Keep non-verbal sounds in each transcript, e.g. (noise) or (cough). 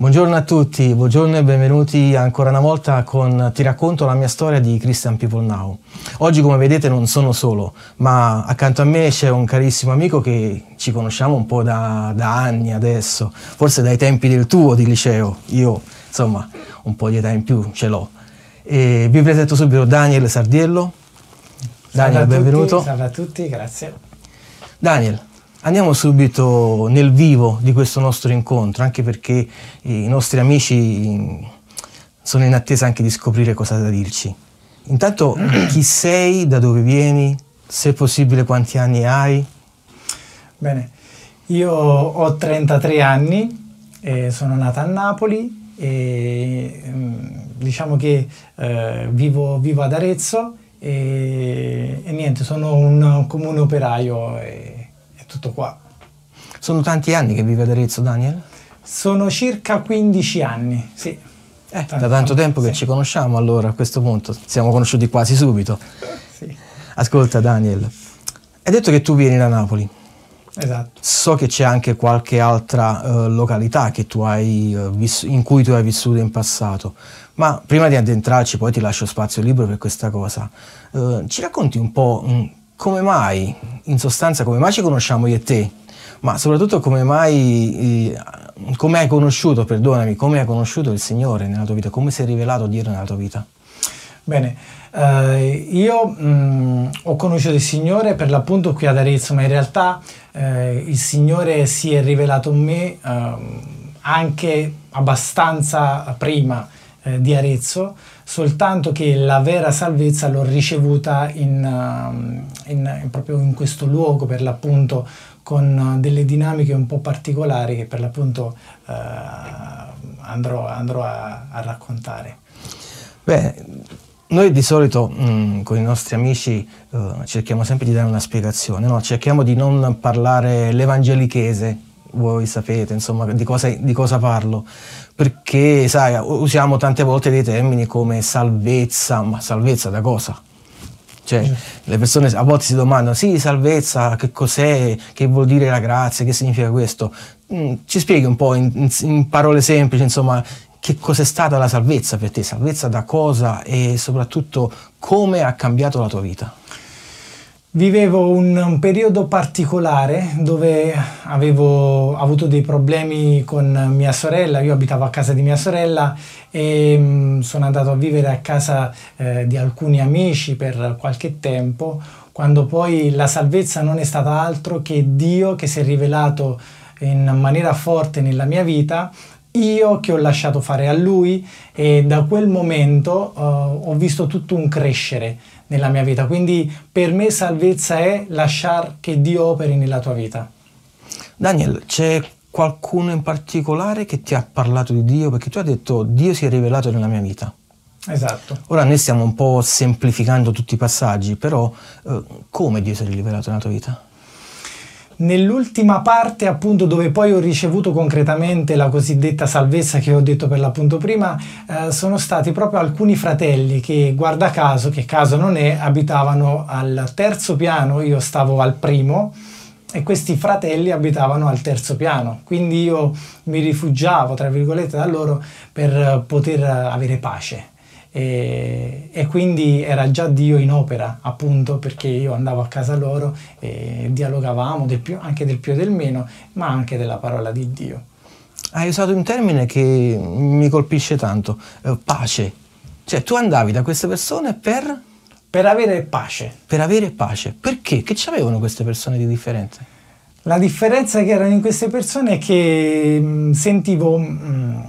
Buongiorno a tutti, buongiorno e benvenuti ancora una volta con Ti racconto la mia storia di Christian People Now. Oggi come vedete non sono solo, ma accanto a me c'è un carissimo amico che ci conosciamo un po' da, da anni adesso, forse dai tempi del tuo di liceo, io insomma un po' di età in più ce l'ho. E vi presento subito Daniel Sardiello. Daniel, salve benvenuto. salve a tutti, grazie. Daniel, Andiamo subito nel vivo di questo nostro incontro, anche perché i nostri amici sono in attesa anche di scoprire cosa da dirci. Intanto, (clears throat) chi sei, da dove vieni, se possibile quanti anni hai? Bene, io ho 33 anni, eh, sono nata a Napoli e mm, diciamo che eh, vivo, vivo, ad Arezzo e, e, niente, sono un comune operaio. E, tutto qua. Sono tanti anni che vive ad Arezzo, Daniel? Sono circa 15 anni, sì. Eh, da tanto tempo che ci conosciamo allora a questo punto, siamo conosciuti quasi subito. Sì. Ascolta Daniel, hai detto che tu vieni da Napoli. Esatto. So che c'è anche qualche altra uh, località hai, uh, viss- in cui tu hai vissuto in passato, ma prima di addentrarci, poi ti lascio spazio libero per questa cosa, uh, ci racconti un po' mh, come mai, in sostanza, come mai ci conosciamo io e te, ma soprattutto come mai, eh, come hai conosciuto, perdonami, come hai conosciuto il Signore nella tua vita, come si è rivelato Dio nella tua vita? Bene, eh, io mh, mm, ho conosciuto il Signore per l'appunto qui ad Arezzo, ma in realtà eh, il Signore si è rivelato a me eh, anche abbastanza prima eh, di Arezzo, soltanto che la vera salvezza l'ho ricevuta in, um, in, in, proprio in questo luogo, per l'appunto, con delle dinamiche un po' particolari che per l'appunto uh, andrò, andrò a, a, raccontare. Beh, noi di solito mh, mm, con i nostri amici uh, cerchiamo sempre di dare una spiegazione, no? cerchiamo di non parlare l'evangelichese, voi sapete insomma di cosa, di cosa parlo, perché sai, usiamo tante volte dei termini come salvezza, ma salvezza da cosa? Cioè, mm. le persone a volte si domandano, sì, salvezza, che cos'è, che vuol dire la grazia, che significa questo? Mm, ci spieghi un po' in, in parole semplici, insomma, che cos'è stata la salvezza per te, salvezza da cosa e soprattutto come ha cambiato la tua vita? Vivevo un, un, periodo particolare dove avevo avuto dei problemi con mia sorella, io abitavo a casa di mia sorella e mh, mm, sono andato a vivere a casa eh, di alcuni amici per qualche tempo, quando poi la salvezza non è stata altro che Dio che si è rivelato in maniera forte nella mia vita. Io che ho lasciato fare a lui e da quel momento uh, ho visto tutto un crescere nella mia vita. Quindi per me salvezza è lasciare che Dio operi nella tua vita. Daniel, c'è qualcuno in particolare che ti ha parlato di Dio? Perché tu hai detto Dio si è rivelato nella mia vita. Esatto. Ora noi stiamo un po' semplificando tutti i passaggi, però eh, come Dio si è rivelato nella tua vita? Nell'ultima parte, appunto, dove poi ho ricevuto concretamente la cosiddetta salvezza che ho detto per l'appunto prima, eh, sono stati proprio alcuni fratelli che, guarda caso, che caso non è, abitavano al terzo piano, io stavo al primo e questi fratelli abitavano al terzo piano, quindi io mi rifugiavo, tra virgolette, da loro per poter avere pace e, e, quindi era già Dio in opera appunto perché io andavo a casa loro e dialogavamo del più, anche del più e del meno ma anche della parola di Dio. Hai usato un termine che mi colpisce tanto, eh, pace. Cioè tu andavi da queste persone per... Per avere pace. Per avere pace. Perché? Che c'avevano queste persone di differente? La differenza che erano in queste persone è che mh, mm, sentivo mh, mm,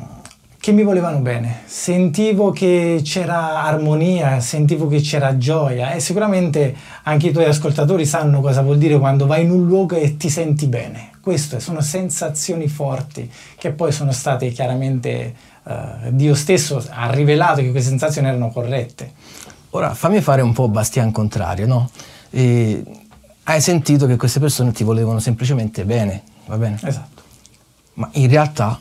che mi volevano bene, sentivo che c'era armonia, sentivo che c'era gioia e sicuramente anche i tuoi ascoltatori sanno cosa vuol dire quando vai in un luogo e ti senti bene. Queste sono sensazioni forti che poi sono state chiaramente uh, Dio stesso ha rivelato che queste sensazioni erano corrette. Ora fammi fare un po' Bastian contrario, no? E hai sentito che queste persone ti volevano semplicemente bene, va bene? Esatto. Ma in realtà,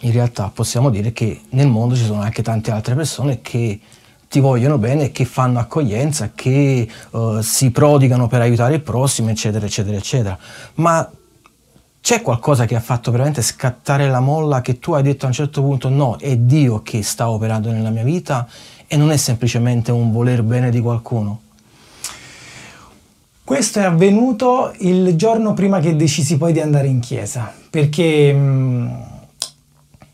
in realtà possiamo dire che nel mondo ci sono anche tante altre persone che ti vogliono bene, che fanno accoglienza, che uh, si prodigano per aiutare il prossimo, eccetera, eccetera, eccetera. Ma c'è qualcosa che ha fatto veramente scattare la molla che tu hai detto a un certo punto no, è Dio che sta operando nella mia vita e non è semplicemente un voler bene di qualcuno? Questo è avvenuto il giorno prima che decisi poi di andare in chiesa, perché mh,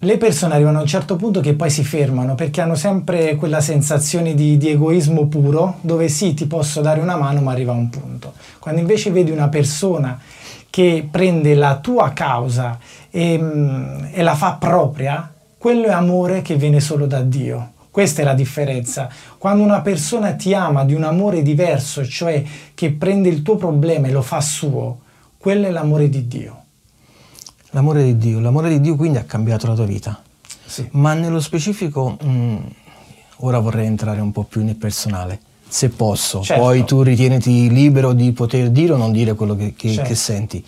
le persone arrivano a un certo punto che poi si fermano perché hanno sempre quella sensazione di, di, egoismo puro dove sì ti posso dare una mano ma arriva un punto. Quando invece vedi una persona che prende la tua causa e, mm, e la fa propria, quello è amore che viene solo da Dio. Questa è la differenza. Quando una persona ti ama di un amore diverso, cioè che prende il tuo problema e lo fa suo, quello è l'amore di Dio. L'amore di Dio, l'amore di Dio quindi ha cambiato la tua vita. Sì. Ma nello specifico, mh, mm, ora vorrei entrare un po' più nel personale, se posso. Certo. Poi tu ritieniti libero di poter dire o non dire quello che, che, certo. che senti.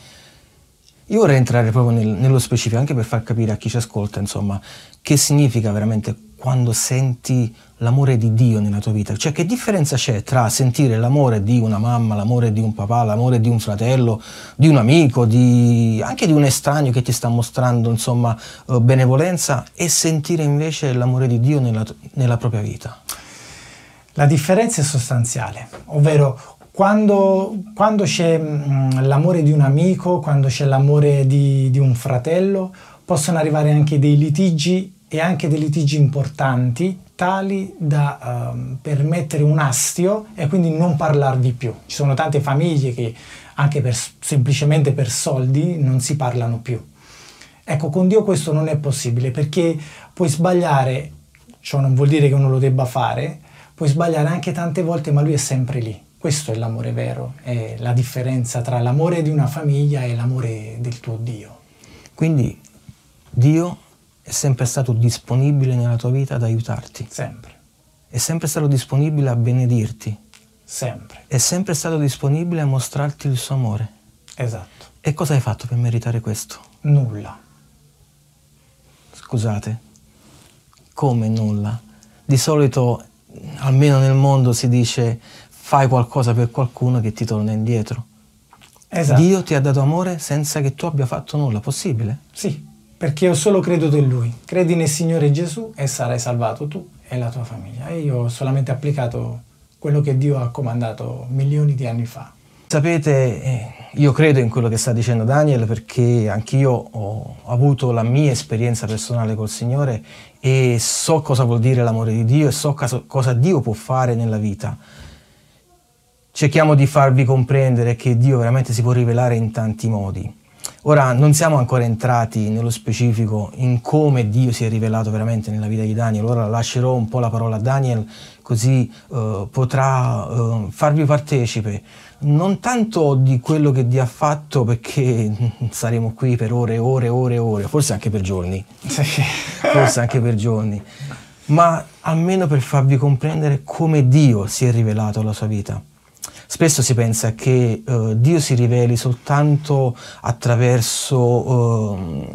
Io vorrei entrare proprio nel, nello specifico, anche per far capire a chi ci ascolta, insomma, che significa veramente quando senti l'amore di Dio nella tua vita? Cioè che differenza c'è tra sentire l'amore di una mamma, l'amore di un papà, l'amore di un fratello, di un amico, di, anche di un estraneo che ti sta mostrando insomma uh, benevolenza e sentire invece l'amore di Dio nella, nella propria vita? La differenza è sostanziale, ovvero quando, quando c'è mm, l'amore di un amico, quando c'è l'amore di, di un fratello, possono arrivare anche dei litigi e anche dei litigi importanti tali da um, permettere un astio e quindi non parlarvi più. Ci sono tante famiglie che anche per, semplicemente per soldi non si parlano più. Ecco, con Dio questo non è possibile perché puoi sbagliare, ciò non vuol dire che uno lo debba fare, puoi sbagliare anche tante volte ma lui è sempre lì. Questo è l'amore vero, è la differenza tra l'amore di una famiglia e l'amore del tuo Dio. Quindi Dio è sempre stato disponibile nella tua vita ad aiutarti. Sempre. È sempre stato disponibile a benedirti. Sempre. È sempre stato disponibile a mostrarti il suo amore. Esatto. E cosa hai fatto per meritare questo? Nulla. Scusate, come nulla? Di solito, almeno nel mondo, si dice fai qualcosa per qualcuno che ti torna indietro. Esatto. Dio ti ha dato amore senza che tu abbia fatto nulla, possibile? Sì perché io solo creduto in Lui. Credi nel Signore Gesù e sarai salvato tu e la tua famiglia. E io ho solamente applicato quello che Dio ha comandato milioni di anni fa. Sapete, eh, io credo in quello che sta dicendo Daniel perché anch'io ho avuto la mia esperienza personale col Signore e so cosa vuol dire l'amore di Dio e so cosa Dio può fare nella vita. Cerchiamo di farvi comprendere che Dio veramente si può rivelare in tanti modi. Ora non siamo ancora entrati nello specifico in come Dio si è rivelato veramente nella vita di Daniel, ora lascerò un po' la parola a Daniel così uh, potrà uh, farvi partecipe. Non tanto di quello che Dio ha fatto perché (laughs) saremo qui per ore e ore e ore e ore, forse anche per giorni, forse anche per giorni, ma almeno per farvi comprendere come Dio si è rivelato alla sua vita. Spesso si pensa che uh, Dio si riveli soltanto attraverso uh,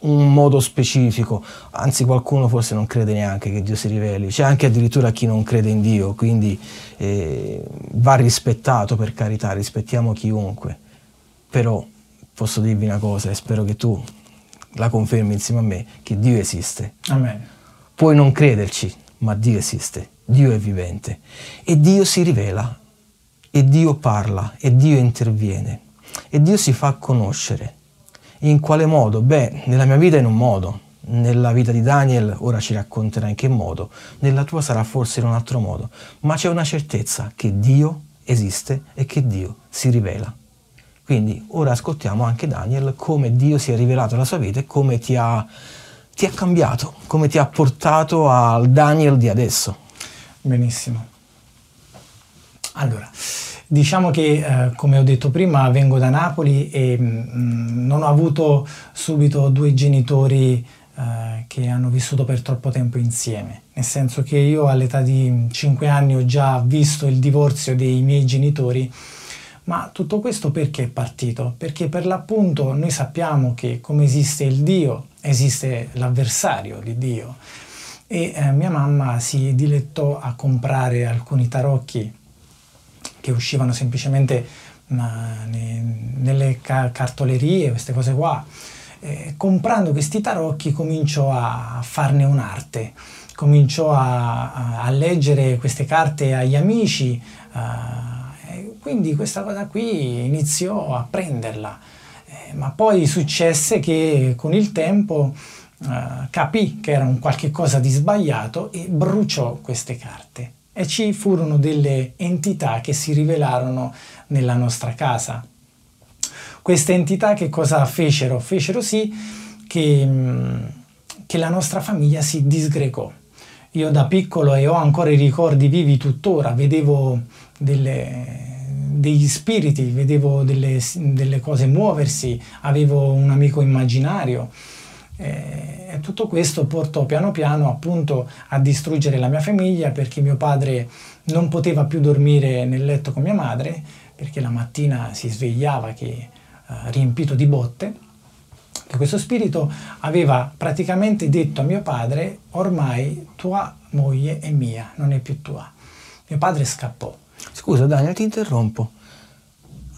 un modo specifico, anzi qualcuno forse non crede neanche che Dio si riveli, c'è anche addirittura chi non crede in Dio, quindi eh, va rispettato per carità, rispettiamo chiunque, però posso dirvi una cosa e spero che tu la confermi insieme a me, che Dio esiste. Amen. Puoi non crederci, ma Dio esiste, Dio è vivente. E Dio si rivela e Dio parla e Dio interviene e Dio si fa conoscere. In quale modo? Beh, nella mia vita in un modo, nella vita di Daniel, ora ci racconterà in che modo, nella tua sarà forse in un altro modo, ma c'è una certezza che Dio esiste e che Dio si rivela. Quindi ora ascoltiamo anche Daniel come Dio si è rivelato alla sua vita e come ti ha, ti ha cambiato, come ti ha portato al Daniel di adesso. Benissimo. Allora, diciamo che eh, come ho detto prima vengo da Napoli e mh, mm, non ho avuto subito due genitori eh, che hanno vissuto per troppo tempo insieme, nel senso che io all'età di 5 anni ho già visto il divorzio dei miei genitori, ma tutto questo perché è partito? Perché per l'appunto noi sappiamo che come esiste il Dio, esiste l'avversario di Dio. E eh, mia mamma si dilettò a comprare alcuni tarocchi che uscivano semplicemente ma, ne, nelle ca- cartolerie, queste cose qua. Eh, comprando questi tarocchi cominciò a farne un'arte, cominciò a, a leggere queste carte agli amici, eh, quindi questa cosa qui iniziò a prenderla, eh, ma poi successe che con il tempo eh, capì che era un qualche cosa di sbagliato e bruciò queste carte e ci furono delle entità che si rivelarono nella nostra casa queste entità che cosa fecero? Fecero sì che, mm, che la nostra famiglia si disgregò. Io da piccolo e ho ancora i ricordi vivi tuttora, vedevo delle, degli spiriti, vedevo delle, delle, cose muoversi, avevo un amico immaginario. E tutto questo portò piano piano appunto a distruggere la mia famiglia perché mio padre non poteva più dormire nel letto con mia madre perché la mattina si svegliava che eh, riempito di botte, che questo spirito aveva praticamente detto a mio padre, ormai tua moglie è mia, non è più tua. Mio padre scappò. Scusa Daniel, ti interrompo.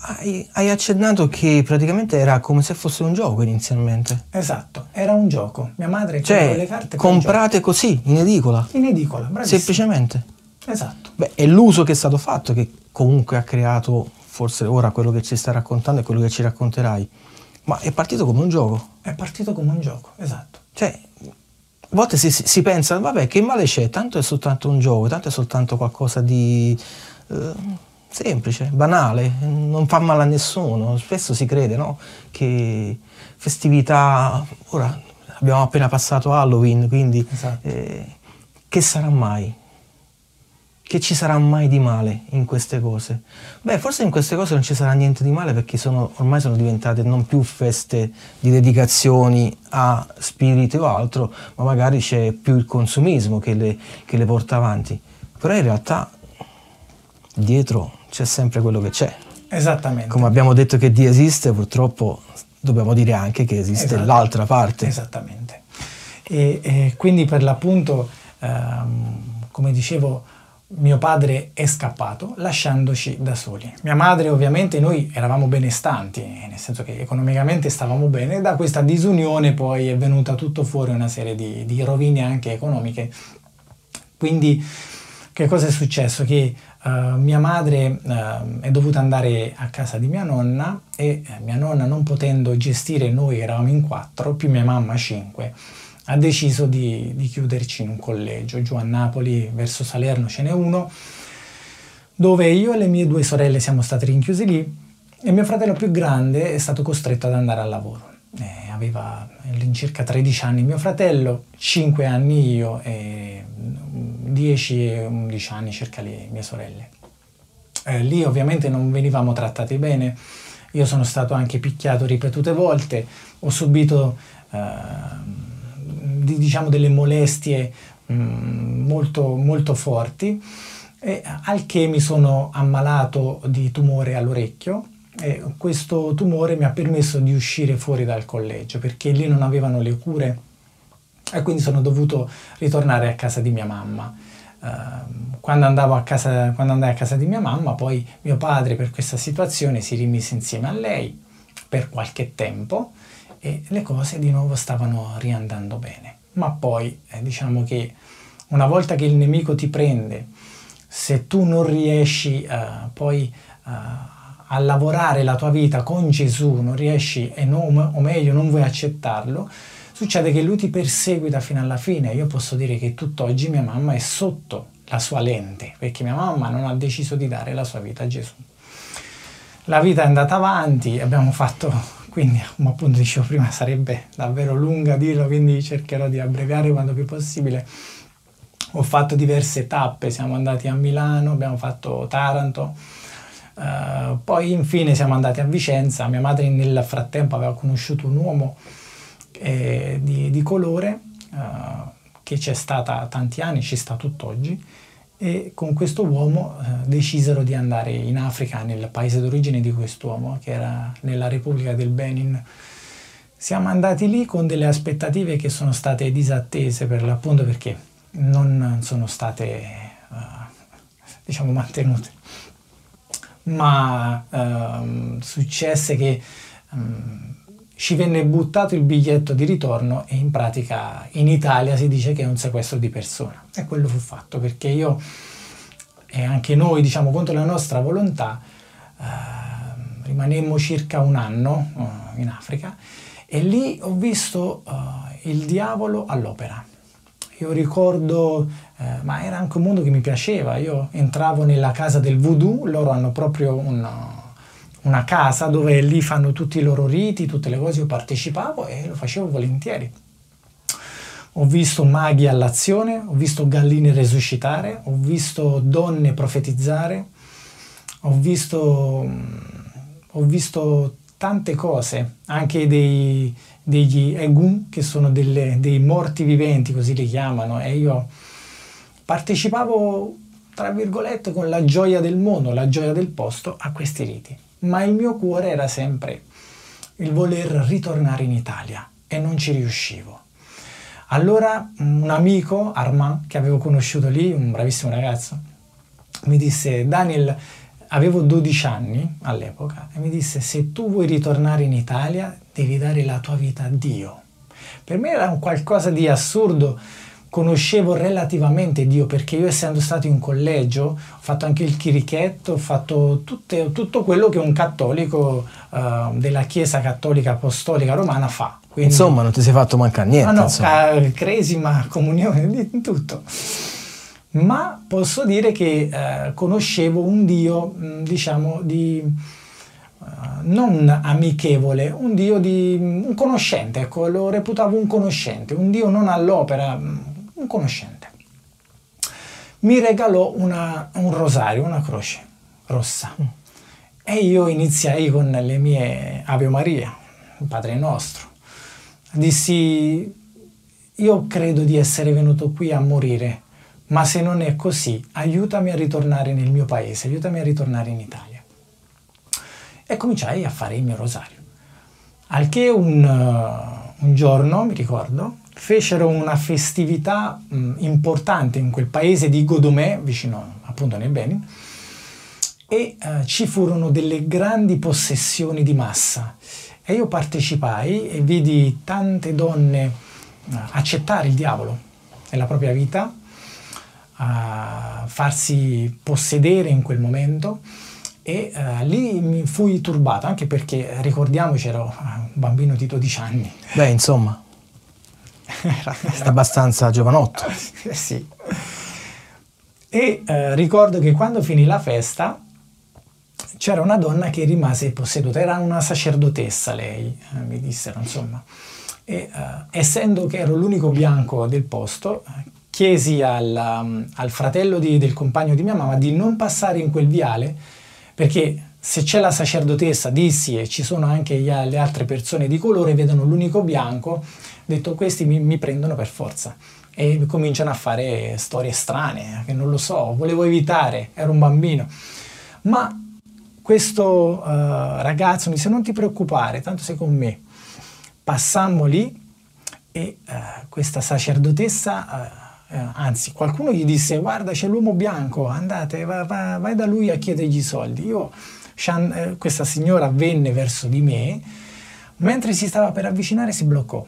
Hai, hai, accennato che praticamente era come se fosse un gioco inizialmente. Esatto, era un gioco. Mia madre cioè, le carte comprate così, in edicola. In edicola, bravissimo. Semplicemente. Esatto. Beh, è l'uso che è stato fatto che comunque ha creato forse ora quello che ci sta raccontando è quello che ci racconterai, ma è partito come un gioco. È partito come un gioco, esatto. Cioè, a volte si, si pensa, vabbè, che male c'è? Tanto è soltanto un gioco, tanto è soltanto qualcosa di eh, semplice, banale, non fa male a nessuno. Spesso si crede, no? Che festività, ora abbiamo appena passato Halloween, quindi esatto. eh, che sarà mai? che ci sarà mai di male in queste cose? Beh, forse in queste cose non ci sarà niente di male perché sono, ormai sono diventate non più feste di dedicazioni a spiriti o altro, ma magari c'è più il consumismo che le, che le porta avanti. Però in realtà dietro c'è sempre quello che c'è. Esattamente. Come abbiamo detto che Dio esiste, purtroppo dobbiamo dire anche che esiste esatto. l'altra parte. Esattamente. E, e quindi per l'appunto, ehm, come dicevo, mio padre è scappato lasciandoci da soli. Mia madre ovviamente noi eravamo benestanti, nel senso che economicamente stavamo bene, da questa disunione poi è venuta tutto fuori una serie di, di rovine anche economiche. Quindi che cosa è successo? Che uh, mia madre uh, è dovuta andare a casa di mia nonna e uh, mia nonna non potendo gestire noi eravamo in quattro, più mia mamma cinque ha deciso di, di, chiuderci in un collegio. Giù a Napoli, verso Salerno, ce n'è uno, dove io e le mie due sorelle siamo state rinchiuse lì e mio fratello più grande è stato costretto ad andare al lavoro. Eh, aveva all'incirca 13 anni mio fratello, 5 anni io e 10 e 11 anni circa le mie sorelle. Eh, lì ovviamente non venivamo trattati bene, io sono stato anche picchiato ripetute volte, ho subito... Eh, di, diciamo delle molestie mh, mm, molto, molto forti, e, al che mi sono ammalato di tumore all'orecchio e questo tumore mi ha permesso di uscire fuori dal collegio perché lì non avevano le cure e quindi sono dovuto ritornare a casa di mia mamma. Uh, quando, andavo a casa, quando andai a casa di mia mamma, poi mio padre per questa situazione si rimise insieme a lei per qualche tempo e le cose di nuovo stavano riandando bene. Ma poi eh, diciamo che una volta che il nemico ti prende, se tu non riesci uh, poi uh, a lavorare la tua vita con Gesù, non riesci, non, o meglio, non vuoi accettarlo, succede che lui ti perseguita fino alla fine. Io posso dire che tutt'oggi mia mamma è sotto la sua lente, perché mia mamma non ha deciso di dare la sua vita a Gesù. La vita è andata avanti, abbiamo fatto, (laughs) quindi come appunto dicevo prima sarebbe davvero lunga dirlo, quindi cercherò di abbreviare quanto più possibile. Ho fatto diverse tappe, siamo andati a Milano, abbiamo fatto Taranto, uh, poi infine siamo andati a Vicenza, mia madre nel frattempo aveva conosciuto un uomo eh, di, di, colore uh, che c'è stata tanti anni, ci sta tutt'oggi, e con questo uomo eh, decisero di andare in Africa, nel paese d'origine di quest'uomo, che era nella Repubblica del Benin. Siamo andati lì con delle aspettative che sono state disattese per l'appunto perché non sono state, uh, diciamo, mantenute. Ma uh, successe che um, ci venne buttato il biglietto di ritorno e in pratica in Italia si dice che è un sequestro di persona. E quello fu fatto perché io e anche noi, diciamo, contro la nostra volontà, eh, rimanemmo circa un anno eh, in Africa e lì ho visto eh, il diavolo all'opera. Io ricordo, eh, ma era anche un mondo che mi piaceva, io entravo nella casa del voodoo, loro hanno proprio un una casa dove lì fanno tutti i loro riti, tutte le cose, io partecipavo e lo facevo volentieri. Ho visto maghi all'azione, ho visto galline resuscitare, ho visto donne profetizzare, ho visto, ho visto tante cose, anche dei, degli egun, che sono delle, dei morti viventi, così li chiamano, e io partecipavo, tra virgolette, con la gioia del mondo, la gioia del posto a questi riti ma il mio cuore era sempre il voler ritornare in Italia e non ci riuscivo. Allora un amico, Armand, che avevo conosciuto lì, un bravissimo ragazzo, mi disse, Daniel, avevo 12 anni all'epoca, e mi disse, se tu vuoi ritornare in Italia, devi dare la tua vita a Dio. Per me era un qualcosa di assurdo, conoscevo relativamente Dio perché io essendo stato in collegio ho fatto anche il chirichetto, ho fatto tutte, tutto quello che un cattolico uh, della Chiesa Cattolica Apostolica Romana fa. Quindi, insomma, non ti sei fatto mancare niente. No, no, ca- cresima, comunione, di tutto. Ma posso dire che uh, conoscevo un Dio, mh, diciamo, di uh, non amichevole, un Dio di un conoscente, ecco, lo reputavo un conoscente, un Dio non all'opera, un conoscente, mi regalò una, un rosario, una croce rossa. E io iniziai con le mie Ave Maria, Padre nostro. Dissi, io credo di essere venuto qui a morire, ma se non è così, aiutami a ritornare nel mio paese, aiutami a ritornare in Italia. E cominciai a fare il mio rosario. Al che un, un giorno, mi ricordo, fecero una festività mh, importante in quel paese di Godomè, vicino appunto nel Benin, e uh, ci furono delle grandi possessioni di massa. E io partecipai e vidi tante donne uh, accettare il diavolo nella propria vita, uh, farsi possedere in quel momento e uh, lì mi fui turbato anche perché ricordiamoci ero un bambino di 12 anni. Beh, insomma. Era, abbastanza giovanotto. (laughs) Eh, sì. E eh, ricordo che quando finì la festa c'era una donna che rimase posseduta, era una sacerdotessa lei, eh, mi dissero insomma. E eh, essendo che ero l'unico bianco del posto, chiesi al, um, al fratello di, del compagno di mia mamma di non passare in quel viale perché se c'è la sacerdotessa, dissi, e ci sono anche le altre persone di colore, vedono l'unico bianco, detto questi mi, mi prendono per forza e cominciano a fare storie strane, che non lo so, volevo evitare, ero un bambino. Ma questo uh, ragazzo mi disse non ti preoccupare, tanto sei con me. Passammo lì e uh, questa sacerdotessa... Uh, anzi, qualcuno gli disse: Guarda, c'è l'uomo bianco, andate, va, va, vai da lui a chiedergli i soldi. Io, questa signora venne verso di me, mentre si stava per avvicinare, si bloccò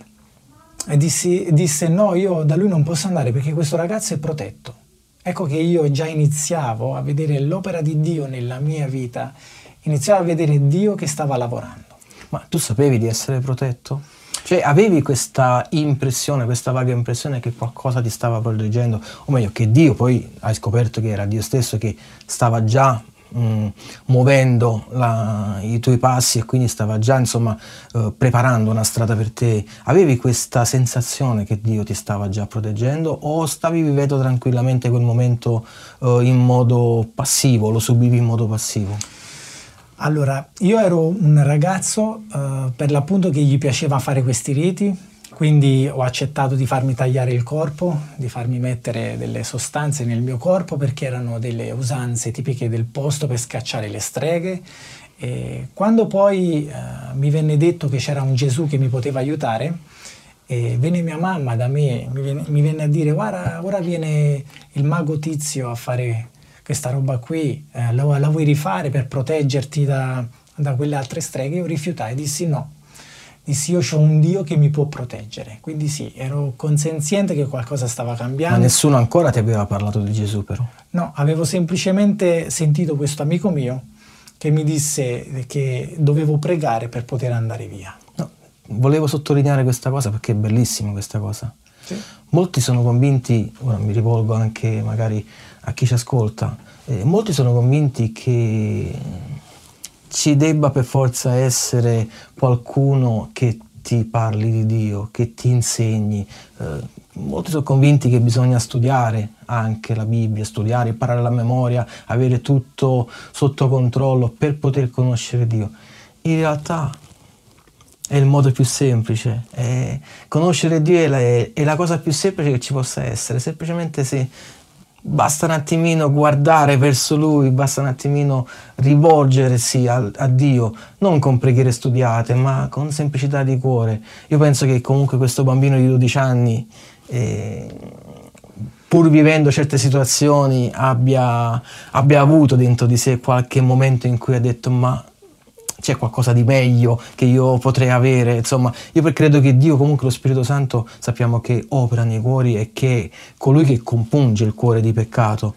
e dissi, disse no, io da lui non posso andare perché questo ragazzo è protetto. Ecco che io già iniziavo a vedere l'opera di Dio nella mia vita, iniziavo a vedere Dio che stava lavorando. Ma tu sapevi di essere protetto? Cioè avevi questa impressione, questa vaga impressione che qualcosa ti stava proteggendo, o meglio che Dio, poi hai scoperto che era Dio stesso che stava già mm, muovendo la, i tuoi passi e quindi stava già insomma eh, preparando una strada per te. Avevi questa sensazione che Dio ti stava già proteggendo o stavi vivendo tranquillamente quel momento eh, in modo passivo, lo subivi in modo passivo? Allora, io ero un ragazzo eh, per l'appunto che gli piaceva fare questi riti, quindi ho accettato di farmi tagliare il corpo, di farmi mettere delle sostanze nel mio corpo perché erano delle usanze tipiche del posto per scacciare le streghe. E quando poi eh, mi venne detto che c'era un Gesù che mi poteva aiutare, e venne mia mamma da me, mi venne, mi venne a dire guarda, ora viene il mago tizio a fare questa roba qui eh, la, la, vuoi rifare per proteggerti da, da quelle altre streghe? Io rifiutai, dissi no. Dissi io ho un Dio che mi può proteggere. Quindi sì, ero consenziente che qualcosa stava cambiando. Ma nessuno ancora ti aveva parlato di Gesù però? No, avevo semplicemente sentito questo amico mio che mi disse che dovevo pregare per poter andare via. No, volevo sottolineare questa cosa perché è bellissima questa cosa. Sì. Molti sono convinti, ora mi rivolgo anche magari a chi ci ascolta, eh, molti sono convinti che ci debba per forza essere qualcuno che ti parli di Dio, che ti insegni. Eh, molti sono convinti che bisogna studiare anche la Bibbia, studiare, imparare la memoria, avere tutto sotto controllo per poter conoscere Dio. In realtà è il modo più semplice. È conoscere Dio è la, è la, cosa più semplice che ci possa essere, semplicemente se basta un attimino guardare verso Lui, basta un attimino rivolgersi a, a, Dio, non con preghiere studiate, ma con semplicità di cuore. Io penso che comunque questo bambino di 12 anni, eh, pur vivendo certe situazioni, abbia, abbia avuto dentro di sé qualche momento in cui ha detto ma c'è qualcosa di meglio che io potrei avere. Insomma, io credo che Dio, comunque lo Spirito Santo, sappiamo che opera nei cuori e che colui che compunge il cuore di peccato.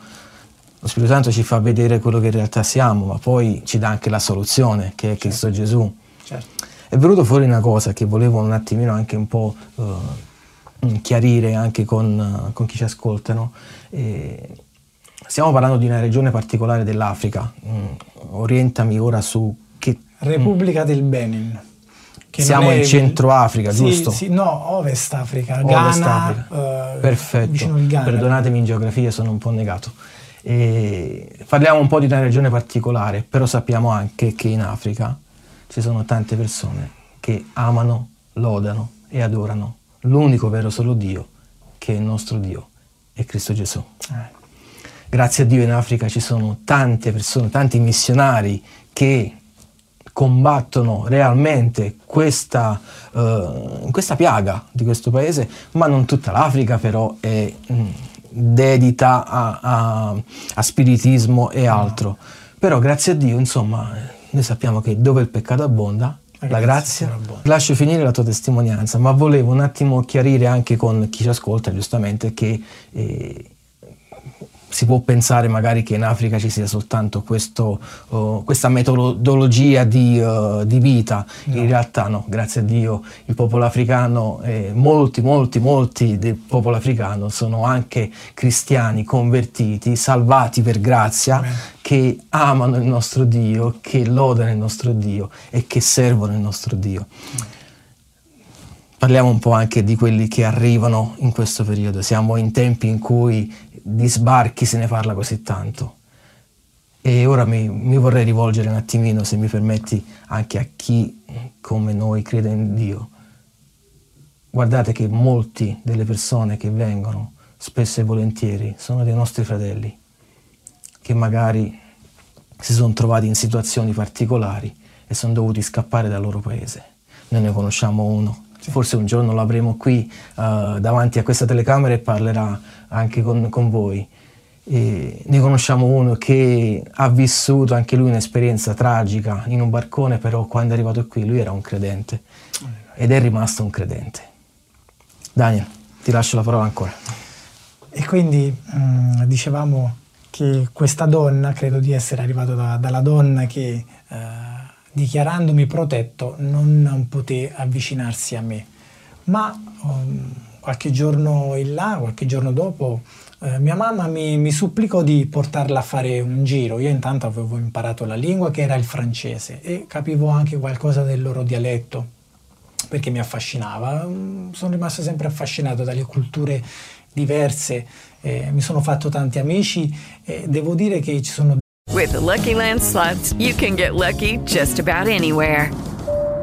Lo Spirito Santo ci fa vedere quello che in realtà siamo, ma poi ci dà anche la soluzione, che è certo. Cristo Gesù. Certo. È venuto fuori una cosa che volevo un attimino anche un po' uh, chiarire anche con, uh, con, chi ci ascolta. No? stiamo parlando di una regione particolare dell'Africa. Mm, orientami ora su Repubblica mm. del Benin. Siamo in Centro Africa, sì, giusto? Sì, no, Ovest Africa, Ovest Ghana, Africa. Uh, Perfetto. Perdonatemi in geografia, sono un po' negato. E parliamo un po' di una regione particolare, però sappiamo anche che in Africa ci sono tante persone che amano, lodano e adorano l'unico vero solo Dio, che è il nostro Dio, è Cristo Gesù. Eh. Grazie a Dio in Africa ci sono tante persone, tanti missionari che combattono realmente questa, uh, questa, piaga di questo paese, ma non tutta l'Africa però è mh, mm, dedita a, a, a, spiritismo e altro. Però grazie a Dio, insomma, noi sappiamo che dove il peccato abbonda, la grazia. Lascio finire la tua testimonianza, ma volevo un attimo chiarire anche con chi ci ascolta, giustamente, che eh, si può pensare magari che in Africa ci sia soltanto questo, uh, questa metodologia di, uh, di vita, no. in realtà no, grazie a Dio il popolo africano, eh, molti, molti, molti del popolo africano sono anche cristiani convertiti, salvati per grazia, Amen. che amano il nostro Dio, che lodano il nostro Dio e che servono il nostro Dio. Amen. Parliamo un po' anche di quelli che arrivano in questo periodo. Siamo in tempi in cui di sbarchi se ne parla così tanto. E ora mi, mi, vorrei rivolgere un attimino, se mi permetti, anche a chi come noi crede in Dio. Guardate che molti delle persone che vengono, spesso e volentieri, sono dei nostri fratelli, che magari si sono trovati in situazioni particolari e sono dovuti scappare dal loro paese. Noi ne conosciamo uno sì. Forse un giorno lo avremo qui uh, davanti a questa telecamera e parlerà anche con, con voi. E ne conosciamo uno che ha vissuto anche lui un'esperienza tragica in un barcone, però quando è arrivato qui lui era un credente ed è rimasto un credente. Daniel, ti lascio la parola ancora. E quindi mh, mm, dicevamo che questa donna, credo di essere arrivato da, dalla donna che... Uh, dichiarandomi protetto, non poté avvicinarsi a me. Ma um, qualche giorno in là, qualche giorno dopo, eh, mia mamma mi, mi, supplicò di portarla a fare un giro. Io intanto avevo imparato la lingua che era il francese e capivo anche qualcosa del loro dialetto perché mi affascinava. Mm, sono rimasto sempre affascinato dalle culture diverse, eh, mi sono fatto tanti amici e devo dire che ci sono... With the Lucky Land slots, you can get lucky just about anywhere.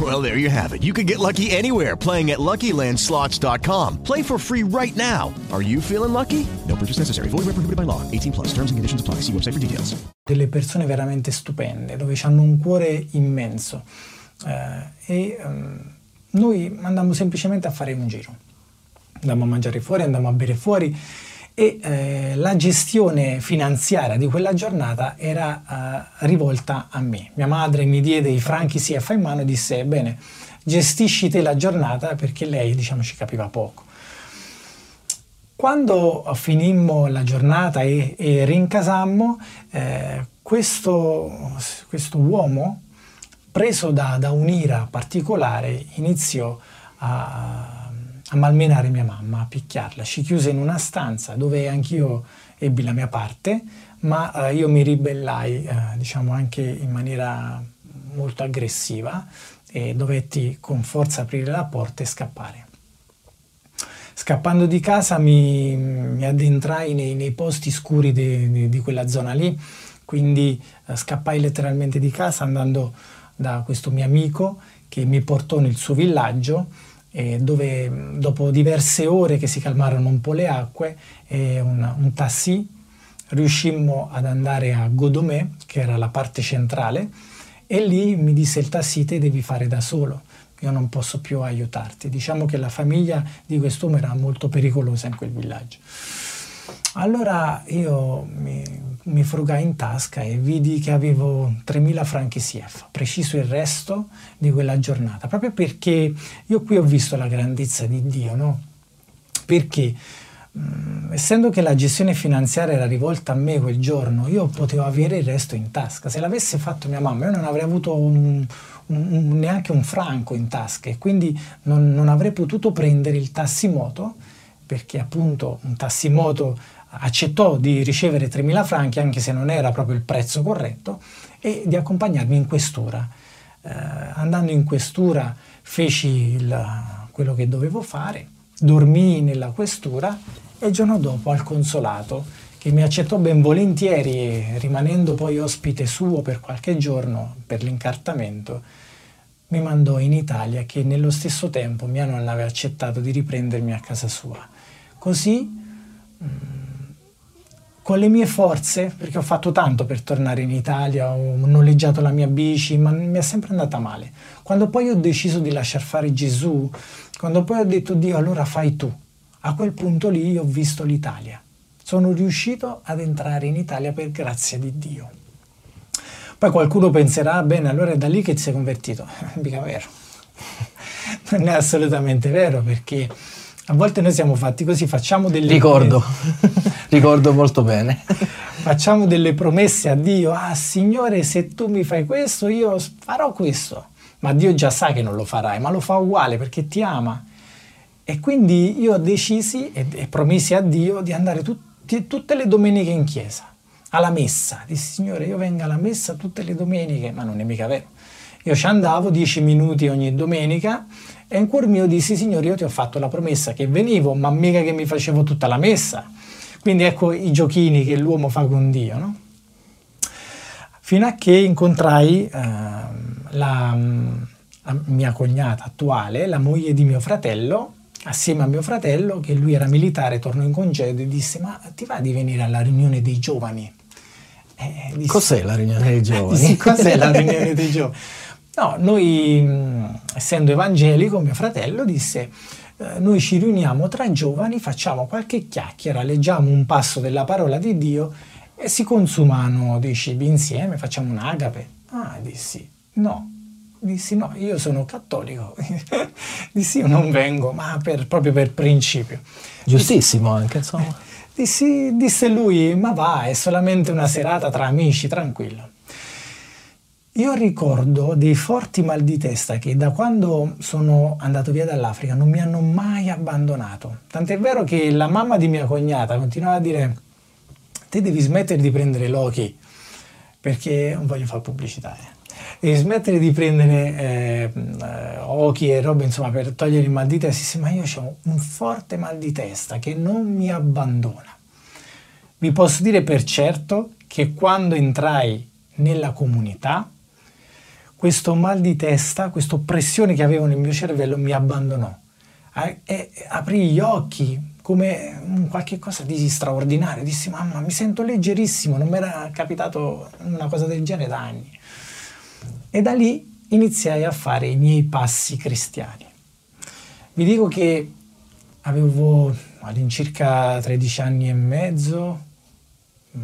Well, there you have it. You can get lucky anywhere playing at LuckyLandSlots.com. Play for free right now. Are you feeling lucky? No purchase necessary. Void where prohibited by law. 18 plus. Terms and conditions apply. See website for details. Delle persone veramente stupende, dove hanno un cuore immenso. Eh, e um, noi andammo semplicemente a fare un giro. andammo a mangiare fuori, andammo a bere fuori e eh, la gestione finanziaria di quella giornata era eh, rivolta a me. Mia madre mi diede i franchi CF in mano e disse bene, gestisci te la giornata perché lei diciamo ci capiva poco. Quando finimmo la giornata e, e rincasammo, eh, questo, questo, uomo, preso da, da un'ira particolare, iniziò a a malmenare mia mamma, a picchiarla. Ci chiuse in una stanza dove anch'io ebbi la mia parte, ma eh, io mi ribellai, eh, diciamo anche in maniera molto aggressiva e dovetti con forza aprire la porta e scappare. Scappando di casa mi, mi addentrai nei, nei, posti scuri di, di, di quella zona lì, quindi eh, scappai letteralmente di casa andando da questo mio amico che mi portò nel suo villaggio eh, dove dopo diverse ore che si calmarono un po' le acque e un, un taxi riuscimmo ad andare a Godomè, che era la parte centrale, e lì mi disse il taxi te devi fare da solo, io non posso più aiutarti. Diciamo che la famiglia di quest'uomo era molto pericolosa in quel villaggio. Allora io mi, mi, frugai in tasca e vidi che avevo 3.000 franchi CF, preciso il resto di quella giornata, proprio perché io qui ho visto la grandezza di Dio, no? Perché mh, mm, essendo che la gestione finanziaria era rivolta a me quel giorno, io potevo avere il resto in tasca. Se l'avesse fatto mia mamma, io non avrei avuto un, un, un, neanche un franco in tasca e quindi non, non avrei potuto prendere il tassimoto perché appunto un tassimoto accettò di ricevere 3.000 franchi anche se non era proprio il prezzo corretto e di accompagnarmi in questura. Eh, andando in questura feci il, quello che dovevo fare, dormii nella questura e il giorno dopo al consolato che mi accettò ben volentieri rimanendo poi ospite suo per qualche giorno per l'incartamento mi mandò in Italia che nello stesso tempo mia nonna aveva accettato di riprendermi a casa sua. Così mm, con le mie forze, perché ho fatto tanto per tornare in Italia, ho noleggiato la mia bici, ma mi è sempre andata male. Quando poi ho deciso di lasciar fare Gesù, quando poi ho detto Dio, allora fai tu, a quel punto lì ho visto l'Italia. Sono riuscito ad entrare in Italia per grazia di Dio. Poi qualcuno penserà, bene, allora è da lì che ti sei convertito. (laughs) Mica vero. (laughs) non è assolutamente vero perché a volte noi siamo fatti così, facciamo delle Ricordo, (laughs) ricordo molto bene. Facciamo delle promesse a Dio, ah Signore se tu mi fai questo io farò questo, ma Dio già sa che non lo farai, ma lo fa uguale perché ti ama. E quindi io decisi e, e promisi a Dio di andare tutti, tutte le domeniche in chiesa, alla messa. Dissi Signore io vengo alla messa tutte le domeniche, ma non è mica vero. Io ci andavo dieci minuti ogni domenica e in cuor mio dissi, Signore, io ti ho fatto la promessa che venivo, ma mica che mi facevo tutta la messa. Quindi ecco i giochini che l'uomo fa con Dio, no? Fino a che incontrai eh, la, mia cognata attuale, la moglie di mio fratello, assieme a mio fratello, che lui era militare, tornò in congedo e disse ma ti va di venire alla riunione dei giovani? Eh, dissi, cos'è la riunione dei (laughs) giovani? Dissi, cos'è la riunione dei giovani? No, noi, essendo evangelico, mio fratello disse, eh, noi ci riuniamo tra giovani, facciamo qualche chiacchiera, leggiamo un passo della parola di Dio e si consumano dei cibi insieme, facciamo un agape. Ah, dissi, no, dissi no, io sono cattolico, (laughs) dissi io non vengo, ma per, proprio per principio. Giustissimo anche, insomma. Dissi, disse lui, ma va, è solamente una serata tra amici, tranquillo. Io ricordo dei forti mal di testa che da quando sono andato via dall'Africa non mi hanno mai abbandonato. Tant'è vero che la mamma di mia cognata continuava a dire te devi smettere di prendere Loki perché non voglio fare pubblicità. Eh e smettere di prendere eh, occhi e robe insomma per togliere il mal di testa, ma io ho un forte mal di testa che non mi abbandona. Vi posso dire per certo che quando entrai nella comunità, questo mal di testa, questa oppressione che avevo nel mio cervello mi abbandonò. E, aprì gli occhi come un qualche cosa di straordinario. Dissi, mamma, mi sento leggerissimo, non mi era capitato una cosa del genere da anni. E da lì iniziai a fare i miei passi cristiani. Vi dico che avevo all'incirca 13 anni e mezzo,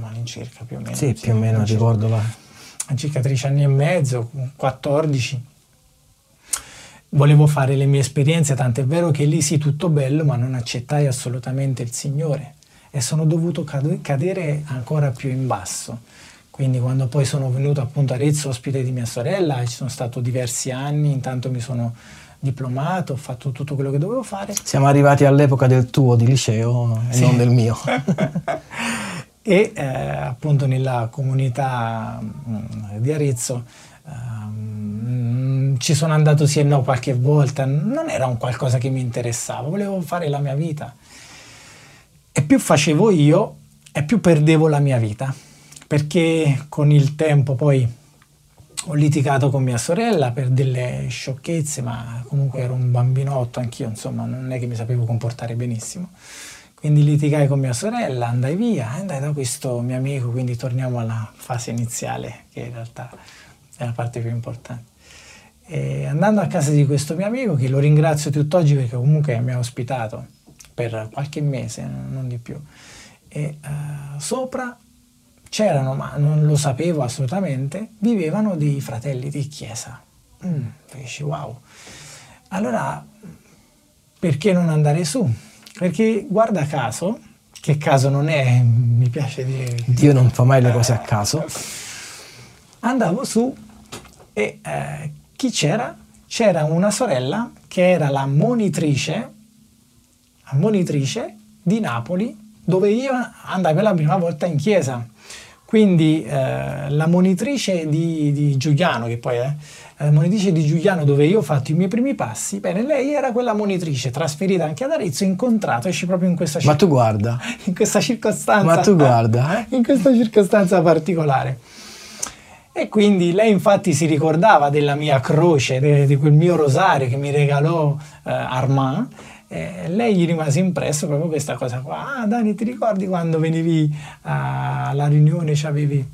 all'incirca più o meno. Sì, più o meno, ricordo là. Circa 13 anni e mezzo, 14. Volevo fare le mie esperienze, tant'è vero che lì sì tutto bello, ma non accettai assolutamente il Signore e sono dovuto cadere ancora più in basso quindi quando poi sono venuto appunto a Arezzo ospite di mia sorella, ci sono stato diversi anni, intanto mi sono diplomato, ho fatto tutto quello che dovevo fare. Siamo arrivati all'epoca del tuo di liceo e sì. non del mio. (laughs) e eh, appunto nella comunità mh, mm, di Arezzo um, ci sono andato sì e no qualche volta, non era un qualcosa che mi interessava, volevo fare la mia vita. E più facevo io e più perdevo la mia vita perché con il tempo poi ho litigato con mia sorella per delle sciocchezze, ma comunque ero un bambinotto anch'io, insomma, non è che mi sapevo comportare benissimo. Quindi litigai con mia sorella, andai via, andai da questo mio amico, quindi torniamo alla fase iniziale, che in realtà è la parte più importante. E andando a casa di questo mio amico, che lo ringrazio tutt'oggi perché comunque mi ha ospitato per qualche mese, non di più, e uh, sopra c'erano, ma non lo sapevo assolutamente, vivevano dei fratelli di chiesa. Mm, dici, wow. Allora, perché non andare su? Perché guarda caso, che caso non è, mi piace dire... Dio non fa mai le cose a caso. Andavo su e eh, chi c'era? C'era una sorella che era la monitrice, la monitrice di Napoli, dove io andai per la prima volta in chiesa. Quindi eh, la monitrice di, di, Giuliano, che poi è eh, monitrice di Giuliano dove io ho fatto i miei primi passi, bene, lei era quella monitrice trasferita anche ad Arezzo, incontrato, esci proprio in questa, Ma tu guarda. (laughs) in questa circostanza. Ma tu guarda. Eh? In questa circostanza particolare. E quindi lei infatti si ricordava della mia croce, de, di quel mio rosario che mi regalò eh, Armand eh, lei gli rimase impresso proprio questa cosa qua. Ah, Dani, ti ricordi quando venivi alla riunione, c'avevi...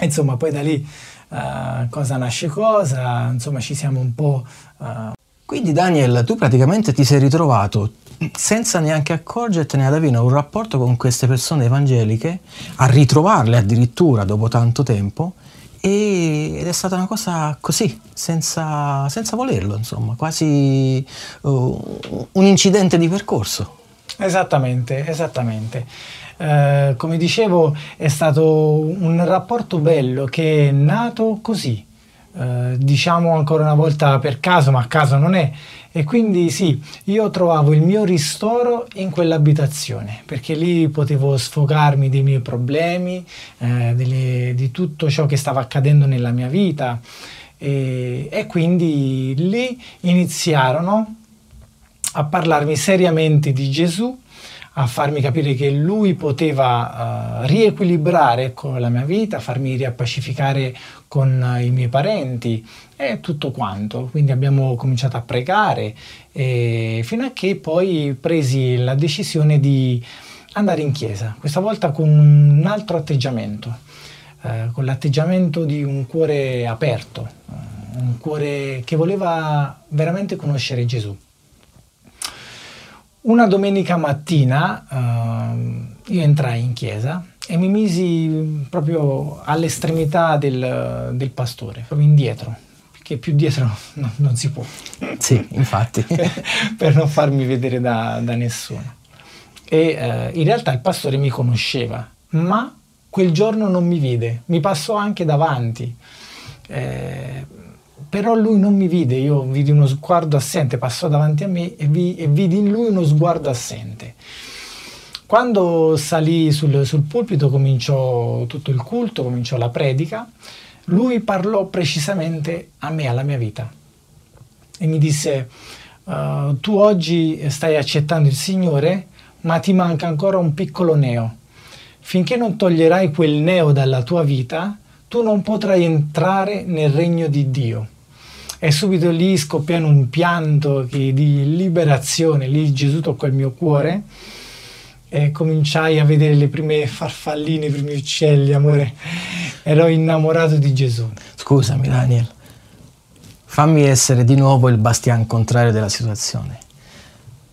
Insomma, poi da lì uh, cosa nasce cosa, insomma ci siamo un po'... Uh... Quindi Daniel, tu praticamente ti sei ritrovato senza neanche accorgertene ad avere un rapporto con queste persone evangeliche, a ritrovarle addirittura dopo tanto tempo ed è stata una cosa così, senza, senza volerlo, insomma, quasi uh, un incidente di percorso. Esattamente, esattamente. Eh, come dicevo, è stato un rapporto bello che è nato così, eh, diciamo ancora una volta per caso, ma a caso non è, e quindi sì, io trovavo il mio ristoro in quell'abitazione, perché lì potevo sfogarmi dei miei problemi, eh, delle, di tutto ciò che stava accadendo nella mia vita. E, e quindi lì iniziarono a parlarmi seriamente di Gesù, a farmi capire che lui poteva uh, riequilibrare ecco, la mia vita, farmi riappacificare con uh, i miei parenti e tutto quanto. Quindi abbiamo cominciato a pregare fino a che poi presi la decisione di andare in chiesa, questa volta con un altro atteggiamento, eh, con l'atteggiamento di un cuore aperto, un cuore che voleva veramente conoscere Gesù. Una domenica mattina uh, io entrai in chiesa e mi misi proprio all'estremità del, del pastore, proprio indietro, perché più dietro (laughs) no, non si può. Sì, infatti. (laughs) per non farmi vedere da, da nessuno. E uh, in realtà il pastore mi conosceva, ma quel giorno non mi vide, mi passò anche davanti. Eh, però lui non mi vide, io vidi uno sguardo assente, passò davanti a me e, vi, e vidi in lui uno sguardo assente. Quando salì sul, sul pulpito cominciò tutto il culto, cominciò la predica, lui parlò precisamente a me, alla mia vita e mi disse uh, tu oggi stai accettando il Signore ma ti manca ancora un piccolo neo. Finché non toglierai quel neo dalla tua vita, tu non potrai entrare nel regno di Dio e subito lì scoppiano un pianto di liberazione, lì Gesù toccò il mio cuore e cominciai a vedere le prime farfalline, i primi uccelli, amore, ero innamorato di Gesù. Scusami Daniel, fammi essere di nuovo il bastian contrario della situazione.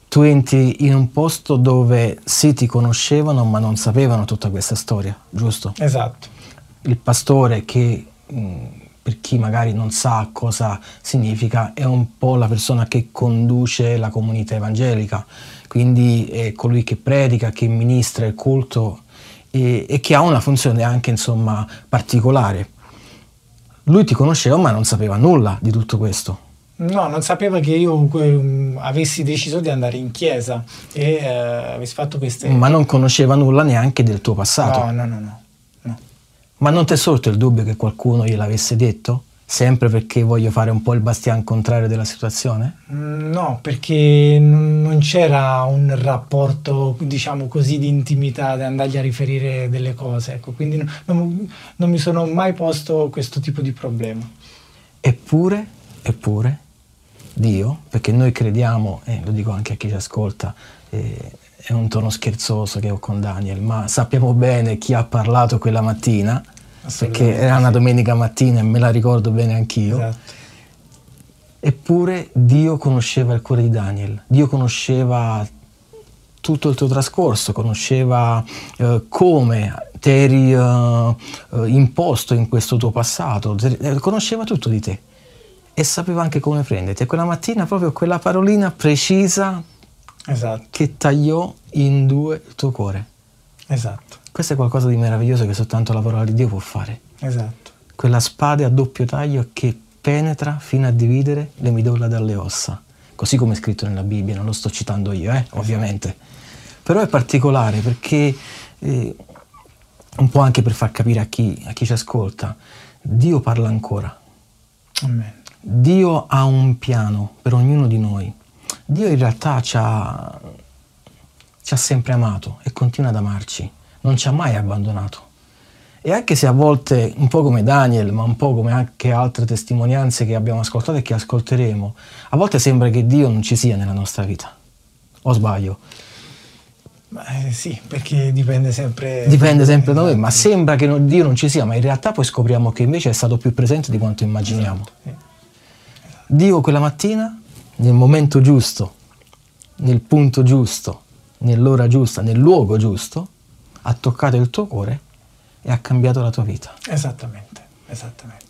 Tu entri in un posto dove sì ti conoscevano ma non sapevano tutta questa storia, giusto? Esatto. Il pastore che mh, mm, per chi magari non sa cosa significa, è un po' la persona che conduce la comunità evangelica, quindi è colui che predica, che ministra il culto e, e che ha una funzione anche insomma particolare. Lui ti conosceva ma non sapeva nulla di tutto questo. No, non sapeva che io eh, avessi deciso di andare in chiesa e eh, avessi fatto queste... Ma non conosceva nulla neanche del tuo passato. No, no, no, no. Ma non ti è sorto il dubbio che qualcuno gliel'avesse detto? Sempre perché voglio fare un po' il bastian contrario della situazione? Mm, no, perché non c'era un rapporto, diciamo così, di intimità da andargli a riferire delle cose. Ecco, quindi non, non mi sono mai posto questo tipo di problema. Eppure, eppure, Dio, perché noi crediamo, e lo dico anche a chi ci ascolta, eh, è un tono scherzoso che ho con Daniel, ma sappiamo bene chi ha parlato quella mattina, perché era una domenica mattina e me la ricordo bene anch'io. Esatto. Eppure Dio conosceva il cuore di Daniel, Dio conosceva tutto il tuo trascorso, conosceva eh, come ti eri eh, imposto in questo tuo passato, eh, conosceva tutto di te e sapeva anche come prenderti. E quella mattina proprio quella parolina precisa esatto. che tagliò in due il tuo cuore. Esatto. Questo è qualcosa di meraviglioso che soltanto la parola di Dio può fare. Esatto. Quella spada a doppio taglio che penetra fino a dividere le midolla dalle ossa. Così come è scritto nella Bibbia, non lo sto citando io, eh, esatto. ovviamente. Però è particolare perché, eh, un po' anche per far capire a chi, a chi ci ascolta, Dio parla ancora. Amen. Dio ha un piano per ognuno di noi. Dio in realtà ci ha, ci ha sempre amato e continua ad amarci, non ci ha mai abbandonato. E anche se a volte, un po' come Daniel, ma un po' come anche altre testimonianze che abbiamo ascoltato e che ascolteremo, a volte sembra che Dio non ci sia nella nostra vita. O sbaglio? Eh, sì, perché dipende sempre... Dipende sempre da noi, ma sembra che Dio non ci sia, ma in realtà poi scopriamo che invece è stato più presente di quanto immaginiamo. Esatto. Dio quella mattina nel momento giusto, nel punto giusto, nell'ora giusta, nel luogo giusto, ha toccato il tuo cuore e ha cambiato la tua vita. Esattamente, esattamente.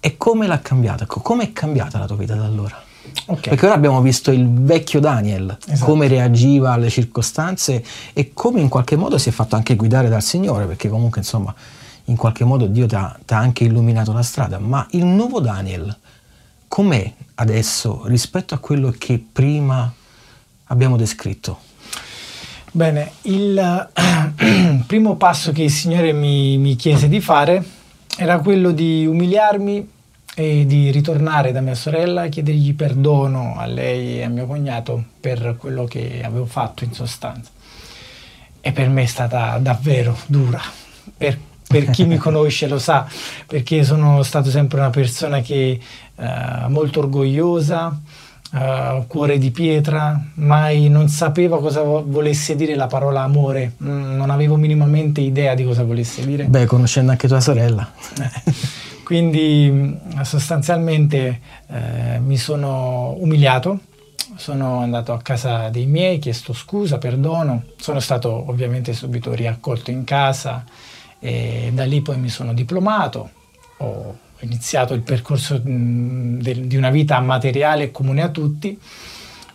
E come l'ha cambiata? Come è cambiata la tua vita da allora? Okay. Perché ora abbiamo visto il vecchio Daniel, esatto. come reagiva alle circostanze e come in qualche modo si è fatto anche guidare dal Signore, perché comunque insomma in qualche modo Dio ti ha, ti ha anche illuminato la strada. Ma il nuovo Daniel, com'è adesso rispetto a quello che prima abbiamo descritto? Bene, il (clears throat) primo passo che il Signore mi, mi chiese di fare era quello di umiliarmi e di ritornare da mia sorella e chiedergli perdono a lei e a mio cognato per quello che avevo fatto in sostanza. e per me è stata davvero dura. Per, per chi mi (laughs) conosce lo sa, perché sono stato sempre una persona che eh, molto orgogliosa, uh, cuore di pietra, mai non sapeva cosa volesse dire la parola amore, mm, non avevo minimamente idea di cosa volesse dire. Beh, conoscendo anche tua sorella. (laughs) Quindi mm, sostanzialmente eh, mi sono umiliato, sono andato a casa dei miei, chiesto scusa, perdono, sono stato ovviamente subito riaccolto in casa e da lì poi mi sono diplomato, ho iniziato il percorso di una vita materiale comune a tutti,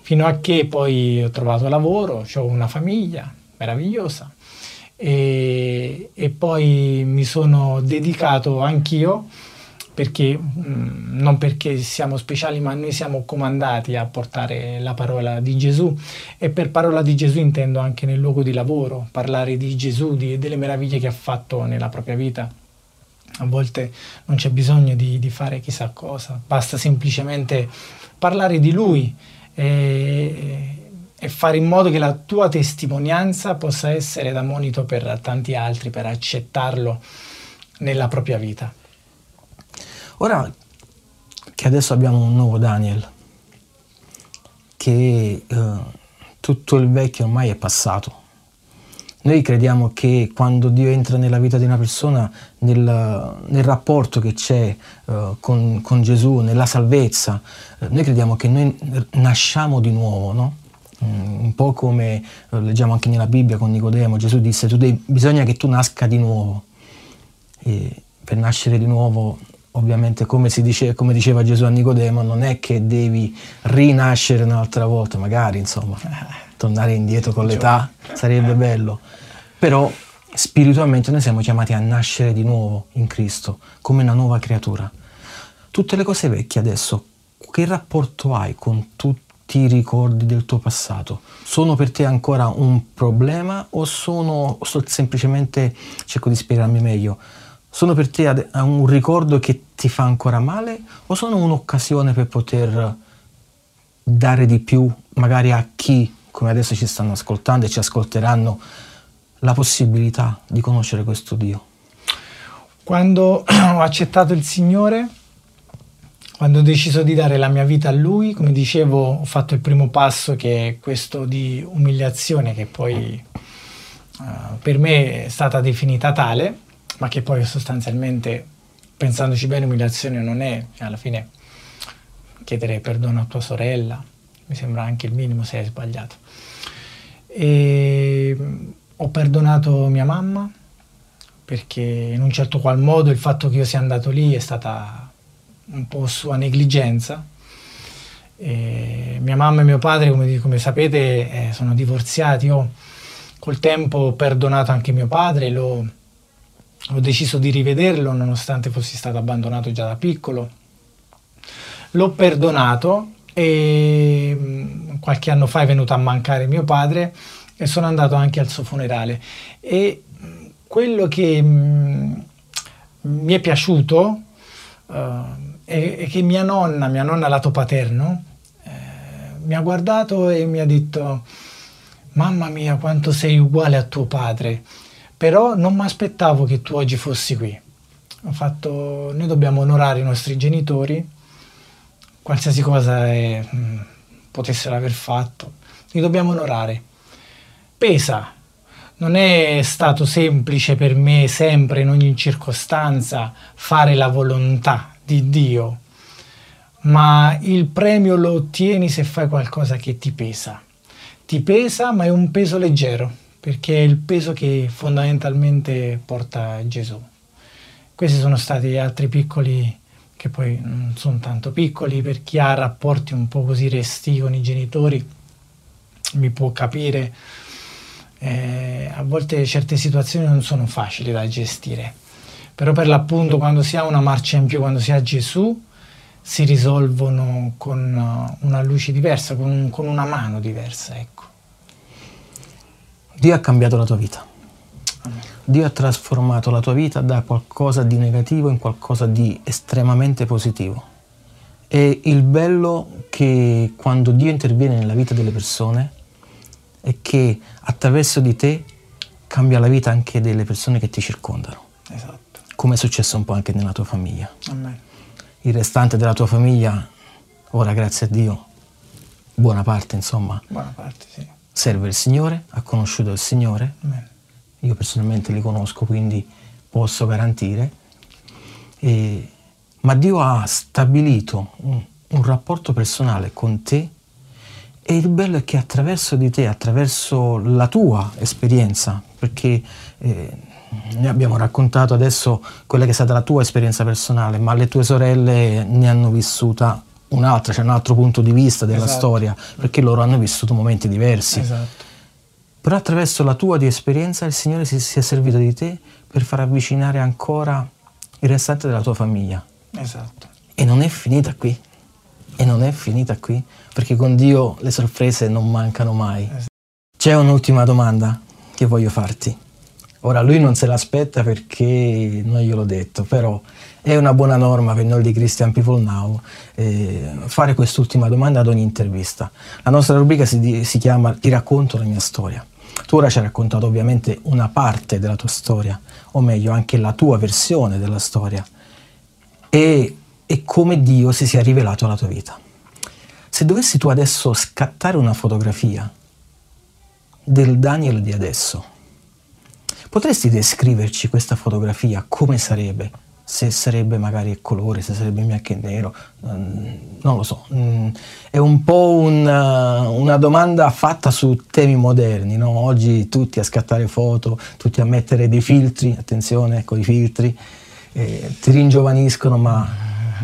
fino a che poi ho trovato lavoro, ho una famiglia meravigliosa e, e poi mi sono dedicato anch'io perché non perché siamo speciali, ma noi siamo comandati a portare la parola di Gesù e per parola di Gesù intendo anche nel luogo di lavoro, parlare di Gesù, di, delle meraviglie che ha fatto nella propria vita a volte non c'è bisogno di, di, fare chissà cosa, basta semplicemente parlare di lui e, e, fare in modo che la tua testimonianza possa essere da monito per tanti altri, per accettarlo nella propria vita. Ora che adesso abbiamo un nuovo Daniel, che eh, tutto il vecchio ormai è passato, noi crediamo che quando Dio entra nella vita di una persona, nel, nel rapporto che c'è uh, con, con, Gesù, nella salvezza, uh, noi crediamo che noi nasciamo di nuovo, no? Mm, un po' come uh, leggiamo anche nella Bibbia con Nicodemo, Gesù disse, devi, bisogna che tu nasca di nuovo. E per nascere di nuovo ovviamente come, dice, come, diceva Gesù a Nicodemo, non è che devi rinascere un'altra volta, magari insomma, (laughs) tornare indietro con l'età sarebbe bello, però spiritualmente noi siamo chiamati a nascere di nuovo in Cristo, come una nuova creatura. Tutte le cose vecchie adesso, che rapporto hai con tutti i ricordi del tuo passato? Sono per te ancora un problema o sono, sono semplicemente, cerco di spiegarmi meglio, sono per te un ricordo che ti fa ancora male o sono un'occasione per poter dare di più magari a chi, come adesso ci stanno ascoltando e ci ascolteranno, la possibilità di conoscere questo Dio? Quando (clears throat) ho accettato il Signore, quando ho deciso di dare la mia vita a Lui, come dicevo, ho fatto il primo passo che è questo di umiliazione che poi uh, per me è stata definita tale, ma che poi sostanzialmente, pensandoci bene, umiliazione non è, alla fine chiedere perdono a tua sorella, mi sembra anche il minimo se hai sbagliato. E ho perdonato mia mamma perché in un certo qual modo il fatto che io sia andato lì è stata un po' sua negligenza. E mia mamma e mio padre, come, come sapete, eh, sono divorziati. Io col tempo ho perdonato anche mio padre, l'ho, ho deciso di rivederlo nonostante fossi stato abbandonato già da piccolo. L'ho perdonato e mm, qualche anno fa è venuto a mancare mio padre e sono andato anche al suo funerale e quello che mm, mi è piaciuto uh, è, è, che mia nonna, mia nonna lato paterno, eh, mi ha guardato e mi ha detto mamma mia quanto sei uguale a tuo padre, però non mi aspettavo che tu oggi fossi qui. Ho fatto, noi dobbiamo onorare i nostri genitori, qualsiasi cosa mm, potessero aver fatto, li dobbiamo onorare pesa. Non è stato semplice per me sempre, in ogni circostanza, fare la volontà di Dio, ma il premio lo ottieni se fai qualcosa che ti pesa. Ti pesa, ma è un peso leggero, perché è il peso che fondamentalmente porta Gesù. Questi sono stati altri piccoli che poi non sono tanto piccoli, per chi ha rapporti un po' così resti con i genitori mi può capire eh, a volte certe situazioni non sono facili da gestire, però per l'appunto quando si ha una marcia in più, quando si ha Gesù, si risolvono con uh, una luce diversa, con, con una mano diversa. Ecco. Dio ha cambiato la tua vita. Dio ha trasformato la tua vita da qualcosa di negativo in qualcosa di estremamente positivo. E il bello che quando Dio interviene nella vita delle persone è che attraverso di te cambia la vita anche delle persone che ti circondano. Esatto. Come è successo un po' anche nella tua famiglia. Amen. Il restante della tua famiglia, ora grazie a Dio, buona parte insomma, Buona parte, sì. serve il Signore, ha conosciuto il Signore. Amen. Io personalmente li conosco, quindi posso garantire. E- ma Dio ha stabilito un, un rapporto personale con te e il bello è che attraverso di te, attraverso la tua esperienza, perché eh, ne abbiamo raccontato adesso quella che è stata la tua esperienza personale, ma le tue sorelle ne hanno vissuta un'altra, c'è un altro punto di vista della Esatto. storia, perché loro hanno vissuto momenti diversi. Esatto. Però attraverso la tua di esperienza il Signore si, si è servito di te per far avvicinare ancora il restante della tua famiglia. Esatto. E non è finita qui. E non è finita qui, perché con Dio le sorprese non mancano mai. C'è un'ultima domanda che voglio farti. Ora lui non se l'aspetta perché non gliel'ho detto, però è una buona norma per noi di Christian People Now eh, fare quest'ultima domanda ad ogni intervista. La nostra rubrica si, si chiama Ti racconto la mia storia. Tu ora ci hai raccontato ovviamente una parte della tua storia, o meglio anche la tua versione della storia e, e come Dio si sia rivelato alla tua vita. Se dovessi tu adesso scattare una fotografia del Daniel di adesso, potresti descriverci questa fotografia come sarebbe? Se sarebbe magari colore, se sarebbe bianco e nero, mm, non lo so. Mm, È un po' un, uh, una domanda fatta su temi moderni, no? Oggi tutti a scattare foto, tutti a mettere dei filtri, attenzione con i filtri, eh, ti ringiovaniscono ma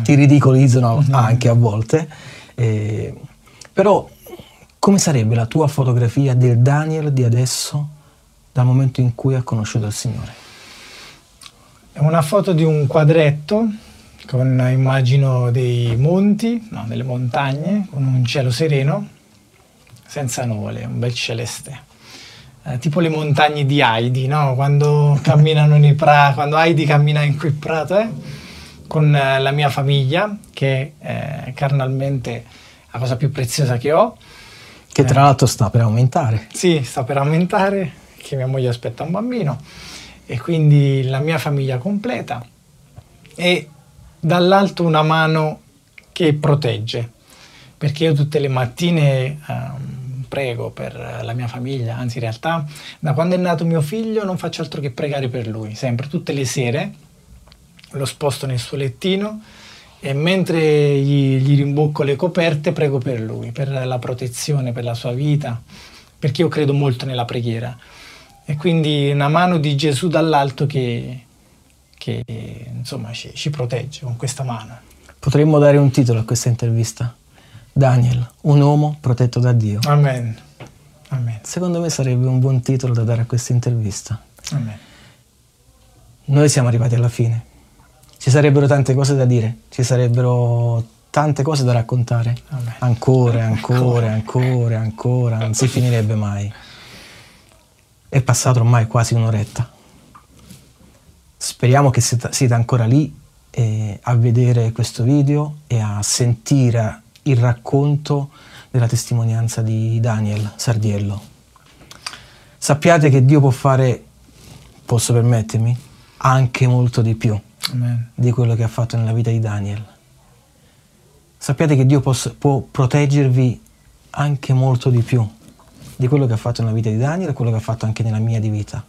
ti ridicolizzano (laughs) anche a volte. Eh, però come sarebbe la tua fotografia del Daniel di adesso dal momento in cui ha conosciuto il Signore? È una foto di un quadretto con immagino dei monti, no, delle montagne, con un cielo sereno, senza nuvole, un bel celeste. Eh, tipo le montagne di Heidi, no? Quando camminano nei prati, quando Heidi cammina in quel prato, eh? con eh, la mia famiglia, che è carnalmente la cosa più preziosa che ho. Che tra l'altro sta per aumentare. Sì, sta per aumentare, che mia moglie aspetta un bambino e quindi la mia famiglia completa e dall'alto una mano che protegge, perché io tutte le mattine ehm, prego per la mia famiglia, anzi in realtà da quando è nato mio figlio non faccio altro che pregare per lui, sempre tutte le sere lo sposto nel suo lettino e mentre gli, gli rimbocco le coperte prego per lui, per la protezione, per la sua vita, perché io credo molto nella preghiera. E quindi una mano di Gesù dall'alto che, che insomma ci, ci protegge con questa mano. Potremmo dare un titolo a questa intervista. Daniel, un uomo protetto da Dio. Amen. Amen. Secondo me sarebbe un buon titolo da dare a questa intervista. Amen. Noi siamo arrivati alla fine. Ci sarebbero tante cose da dire, ci sarebbero tante cose da raccontare. Amen. Ancora, ancora, ancora, ancora, non si finirebbe mai. È passato ormai quasi un'oretta. Speriamo che siete ancora lì eh, a vedere questo video e a sentire il racconto della testimonianza di Daniel Sardiello. Sappiate che Dio può fare, posso permettermi, anche molto di più Amen. di quello che ha fatto nella vita di Daniel. Sappiate che Dio poss- può proteggervi anche molto di più di quello che ha fatto nella vita di Daniel e quello che ha fatto anche nella mia di vita.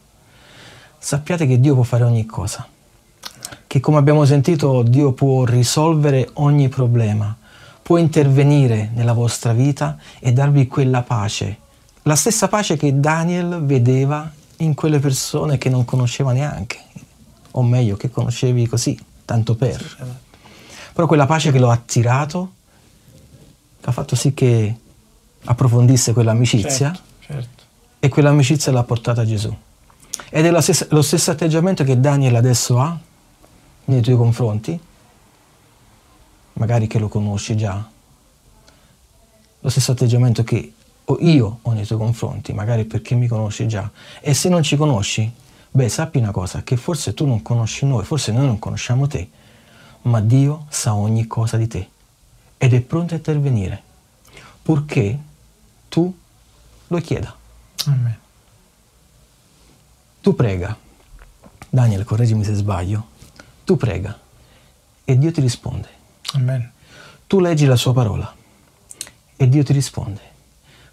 Sappiate che Dio può fare ogni cosa, che come abbiamo sentito Dio può risolvere ogni problema, può intervenire nella vostra vita e darvi quella pace, la stessa pace che Daniel vedeva in quelle persone che non conosceva neanche, o meglio che conoscevi così, tanto per. Però quella pace che lo ha attirato, che ha fatto sì che approfondisse quell'amicizia Certo, certo. e quell'amicizia l'ha portata a Gesù. Ed è lo stesso, lo stesso atteggiamento che Daniel adesso ha nei tuoi confronti, magari che lo conosci già, lo stesso atteggiamento che io ho nei tuoi confronti, magari perché mi conosci già. E se non ci conosci, beh, sappi una cosa, che forse tu non conosci noi, forse noi non conosciamo te, ma Dio sa ogni cosa di te ed è pronto a intervenire, purché tu lo chieda. Amen. Tu prega. Daniel, correggimi se sbaglio. Tu prega e Dio ti risponde. Amen. Tu leggi la sua parola e Dio ti risponde.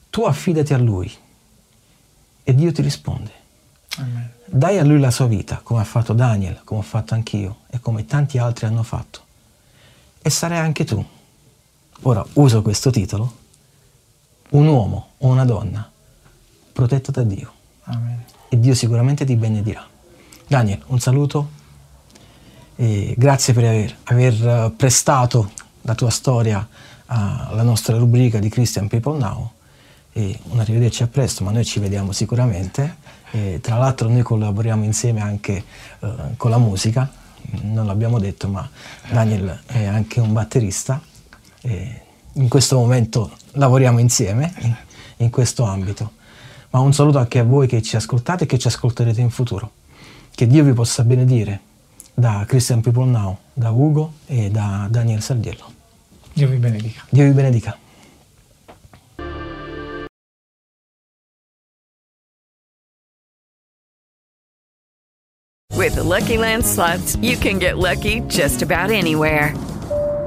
Tu affidati a Lui e Dio ti risponde. Amen. Dai a Lui la sua vita, come ha fatto Daniel, come ho fatto anch'io e come tanti altri hanno fatto. E sarai anche tu. Ora uso questo titolo. Un uomo o una donna protetto da Dio. Amen. E Dio sicuramente ti benedirà. Daniel, un saluto e grazie per aver, aver eh, prestato la tua storia alla nostra rubrica di Christian People Now e un arrivederci a presto, ma noi ci vediamo sicuramente. E, tra l'altro noi collaboriamo insieme anche eh, con la musica, non l'abbiamo detto, ma Daniel è anche un batterista e in questo momento lavoriamo insieme in, in questo ambito. Ma un saluto anche a voi che ci ascoltate e che ci ascolterete in futuro. Che Dio vi possa benedire da Christian People Now, da Ugo e da Daniel Sardiello. Dio vi benedica. Dio vi benedica. With the Lucky Land slots, you can get lucky just about anywhere.